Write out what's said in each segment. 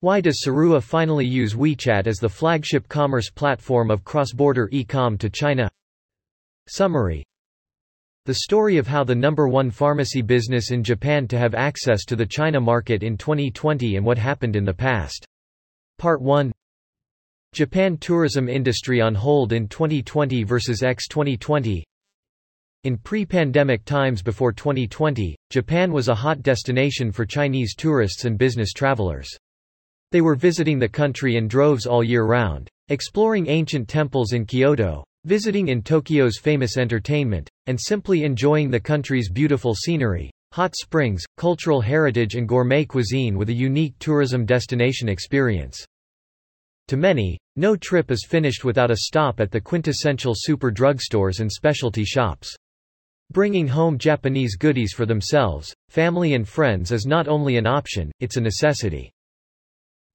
Why does Tsuruha finally use WeChat as the flagship commerce platform of cross-border e-com to China? Summary The story of how the number one pharmacy business in Japan to have access to the China market in 2020 and what happened in the past. Part 1 Japan tourism industry on hold in 2020 versus X 2020 In pre-pandemic times before 2020, Japan was a hot destination for Chinese tourists and business travelers. They were visiting the country in droves all year round, exploring ancient temples in Kyoto, visiting in Tokyo's famous entertainment, and simply enjoying the country's beautiful scenery, hot springs, cultural heritage and gourmet cuisine with a unique tourism destination experience. To many, no trip is finished without a stop at the quintessential super drugstores and specialty shops. Bringing home Japanese goodies for themselves, family and friends is not only an option, it's a necessity.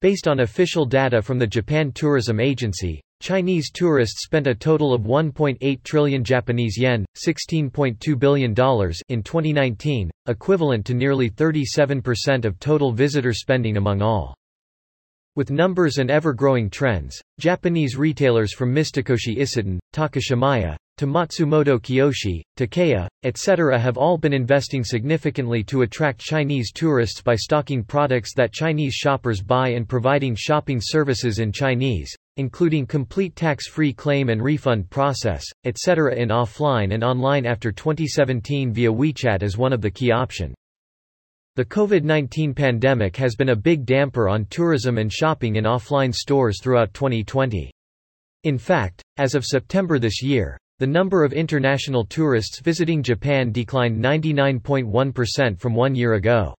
Based on official data from the Japan Tourism Agency, Chinese tourists spent a total of 1.8 trillion Japanese yen, $16.2 billion in 2019, equivalent to nearly 37% of total visitor spending among all. With numbers and ever-growing trends, Japanese retailers from Mitsukoshi Isetan, Takashimaya, to Matsumoto Kiyoshi, Takaya, etc. have all been investing significantly to attract Chinese tourists by stocking products that Chinese shoppers buy and providing shopping services in Chinese, including complete tax-free claim and refund process, etc. in offline and online after 2017 via WeChat as one of the key option. The COVID-19 pandemic has been a big damper on tourism and shopping in offline stores throughout 2020. In fact, as of September this year, the number of international tourists visiting Japan declined 99.1% from one year ago.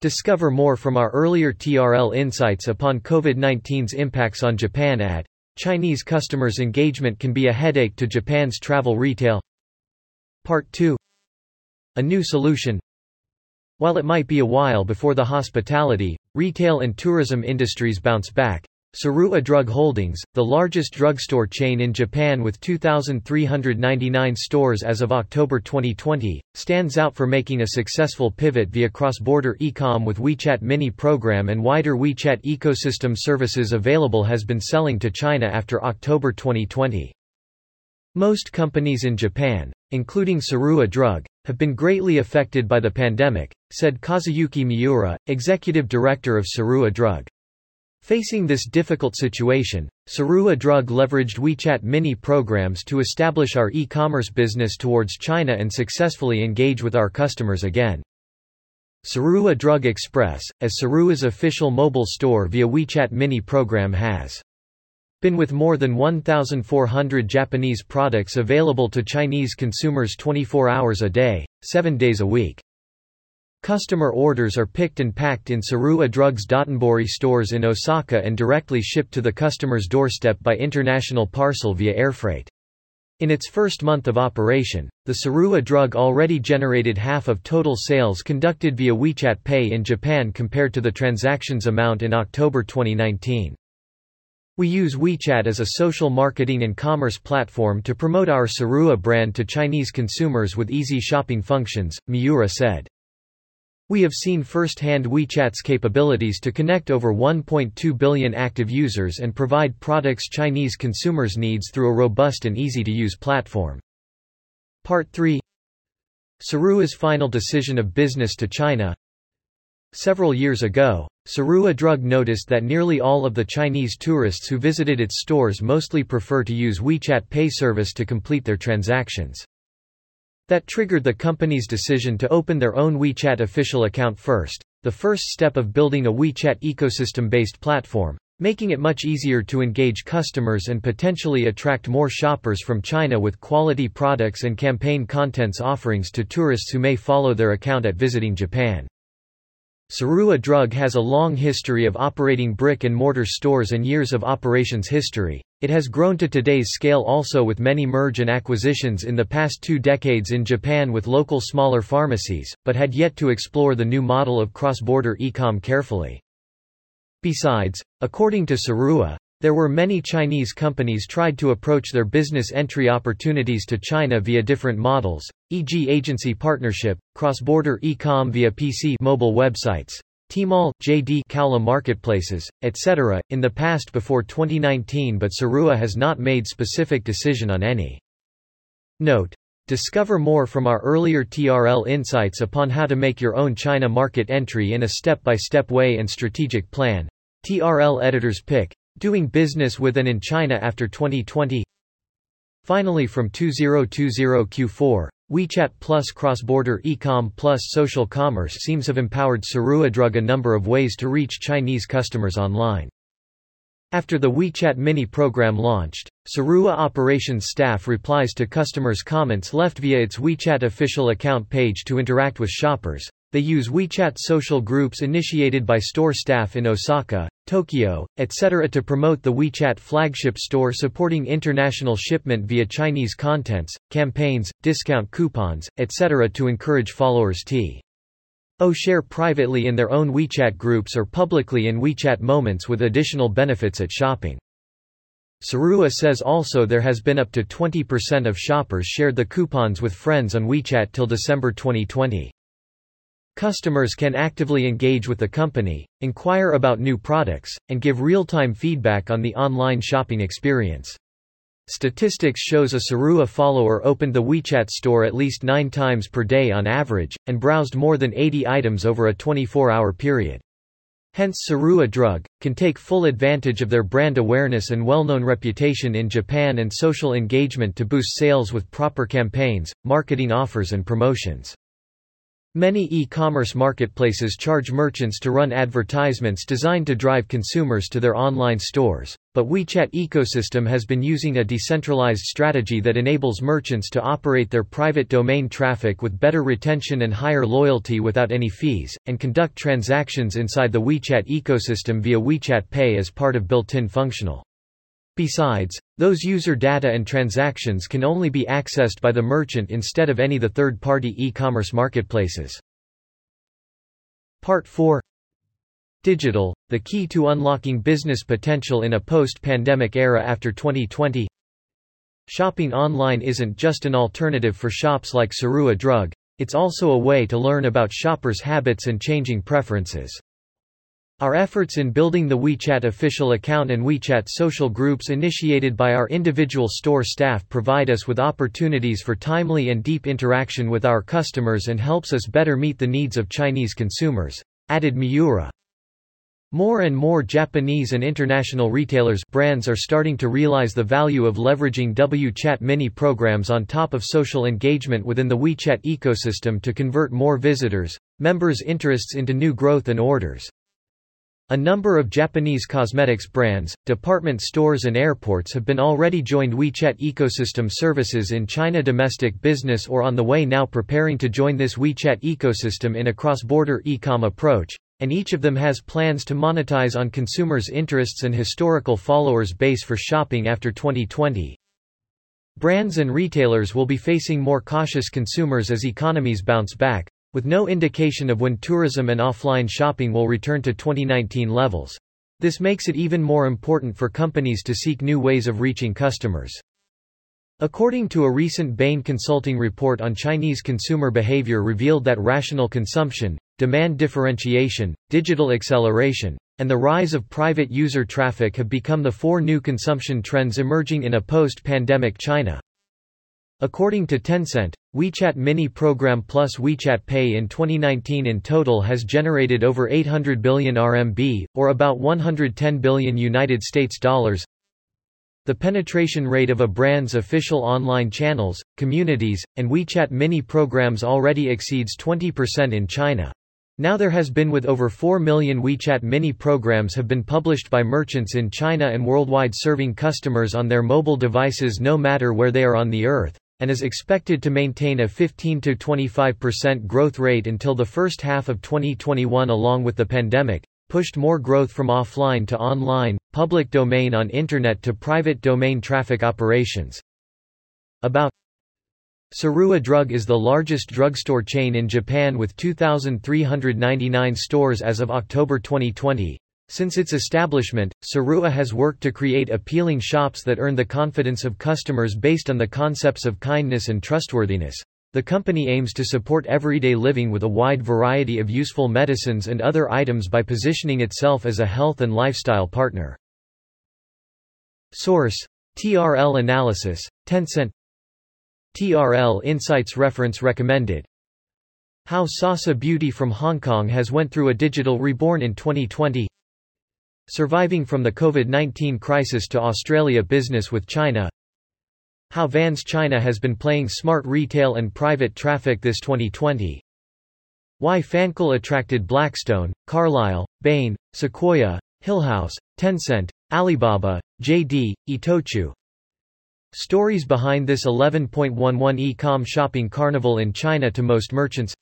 Discover more from our earlier TRL insights upon COVID-19's impacts on Japan at Chinese customers' engagement can be a headache to Japan's travel retail. Part 2 A new solution While it might be a while before the hospitality, retail and tourism industries bounce back, Tsuruha Drug Holdings, the largest drugstore chain in Japan with 2,399 stores as of October 2020, stands out for making a successful pivot via cross-border e-com with WeChat Mini program and wider WeChat ecosystem services available has been selling to China after October 2020. Most companies in Japan, including Tsuruha Drug, have been greatly affected by the pandemic, said Kazuyuki Miura, executive director of Tsuruha Drug. Facing this difficult situation, Tsuruha Drug leveraged WeChat mini programs to establish our e-commerce business towards China and successfully engage with our customers again. Tsuruha Drug Express, as Tsuruha's official mobile store via WeChat mini program has been with more than 1,400 Japanese products available to Chinese consumers 24 hours a day, 7 days a week. Customer orders are picked and packed in Tsuruha Drugs Dotonbori stores in Osaka and directly shipped to the customer's doorstep by international parcel via airfreight. In its first month of operation, the Tsuruha drug already generated half of total sales conducted via WeChat Pay in Japan compared to the transactions amount in October 2019. We use WeChat as a social marketing and commerce platform to promote our Tsuruha brand to Chinese consumers with easy shopping functions, Miura said. We have seen firsthand WeChat's capabilities to connect over 1.2 billion active users and provide products Chinese consumers needs through a robust and easy-to-use platform. Part 3 Tsuruha's final decision of business to China Several years ago, Tsuruha Drug noticed that nearly all of the Chinese tourists who visited its stores mostly prefer to use WeChat Pay service to complete their transactions. That triggered the company's decision to open their own WeChat official account first, the first step of building a WeChat ecosystem-based platform, making it much easier to engage customers and potentially attract more shoppers from China with quality products and campaign contents offerings to tourists who may follow their account at visiting Japan. Tsuruha Drug has a long history of operating brick-and-mortar stores and years of operations history. It has grown to today's scale also with many merge and acquisitions in the past two decades in Japan with local smaller pharmacies, but had yet to explore the new model of cross-border e-com carefully. Besides, according to Tsuruha, there were many Chinese companies tried to approach their business entry opportunities to China via different models, e.g. agency partnership, cross-border e-com via PC mobile websites, Tmall, JD Kaola marketplaces, etc., in the past before 2019 but Tsuruha has not made specific decision on any. Note. Discover more from our earlier TRL insights upon how to make your own China market entry in a step-by-step -step way and strategic plan. TRL Editor's Pick. Doing business with and in China after 2020 Finally from 2020 Q4, WeChat Plus cross-border e-com plus social commerce seems have empowered Drug a number of ways to reach Chinese customers online. After the WeChat Mini program launched, Tsuruha operations staff replies to customers' comments left via its WeChat official account page to interact with shoppers. They use WeChat social groups initiated by store staff in Osaka, Tokyo, etc. to promote the WeChat flagship store supporting international shipment via Chinese contents, campaigns, discount coupons, etc. to encourage followers to O share privately in their own WeChat groups or publicly in WeChat moments with additional benefits at shopping. Tsuruha says also there has been up to 20% of shoppers shared the coupons with friends on WeChat till December 2020. Customers can actively engage with the company, inquire about new products, and give real-time feedback on the online shopping experience. Statistics shows a Tsuruha follower opened the WeChat store at least nine times per day on average, and browsed more than 80 items over a 24-hour period. Hence Tsuruha Drug, can take full advantage of their brand awareness and well-known reputation in Japan and social engagement to boost sales with proper campaigns, marketing offers and promotions. Many e-commerce marketplaces charge merchants to run advertisements designed to drive consumers to their online stores, but WeChat ecosystem has been using a decentralized strategy that enables merchants to operate their private domain traffic with better retention and higher loyalty without any fees, and conduct transactions inside the WeChat ecosystem via WeChat Pay as part of built-in functional Besides, those user data and transactions can only be accessed by the merchant instead of any the third-party e-commerce marketplaces. Part 4 Digital, the key to unlocking business potential in a post-pandemic era after 2020 Shopping online isn't just an alternative for shops like Tsuruha Drug, it's also a way to learn about shoppers' habits and changing preferences. Our efforts in building the WeChat official account and WeChat social groups initiated by our individual store staff provide us with opportunities for timely and deep interaction with our customers and helps us better meet the needs of Chinese consumers, added Miura. More and more Japanese and international retailers brands are starting to realize the value of leveraging WeChat mini programs on top of social engagement within the WeChat ecosystem to convert more visitors, members' interests into new growth and orders. A number of Japanese cosmetics brands, department stores and airports have been already joined WeChat ecosystem services in China domestic business or on the way now preparing to join this WeChat ecosystem in a cross-border e-com approach, and each of them has plans to monetize on consumers' interests and historical followers base for shopping after 2020. Brands and retailers will be facing more cautious consumers as economies bounce back, with no indication of when tourism and offline shopping will return to 2019 levels. This makes it even more important for companies to seek new ways of reaching customers. According to a recent Bain Consulting report on Chinese consumer behavior revealed that rational consumption, demand differentiation, digital acceleration, and the rise of private user traffic have become the four new consumption trends emerging in a post-pandemic China. According to Tencent, WeChat Mini Program plus WeChat Pay in 2019 in total has generated over 800 billion RMB, or about 110 billion United States dollars. The penetration rate of a brand's official online channels, communities, and WeChat Mini programs already exceeds 20% in China. Now there has been with over 4 million WeChat mini programs have been published by merchants in China and worldwide serving customers on their mobile devices no matter where they are on the earth and is expected to maintain a 15-25% growth rate until the first half of 2021 along with the pandemic, pushed more growth from offline to online, public domain on Internet to private domain traffic operations. About Tsuruha Drug is the largest drugstore chain in Japan with 2,399 stores as of October 2020, since its establishment, Tsuruha has worked to create appealing shops that earn the confidence of customers based on the concepts of kindness and trustworthiness. The company aims to support everyday living with a wide variety of useful medicines and other items by positioning itself as a health and lifestyle partner. Source: TRL Analysis, Tencent. TRL Insights Reference Recommended. How Sasa Beauty from Hong Kong has went through a digital reborn in 2020 Surviving from the COVID-19 crisis to Australia business with China. How Vans China has been playing smart retail and private traffic this 2020 Why Fancl attracted Blackstone, Carlyle, Bain, Sequoia, Hillhouse, Tencent, Alibaba, JD, Itochu. Stories behind this 11.11 e-com shopping carnival in China to most merchants.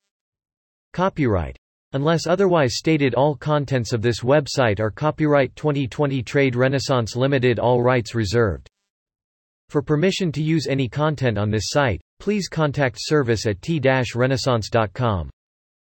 Copyright Unless otherwise stated all contents of this website are copyright 2020 Trade Renaissance Limited all rights reserved. For permission to use any content on this site, please contact service at t-renaissance.com.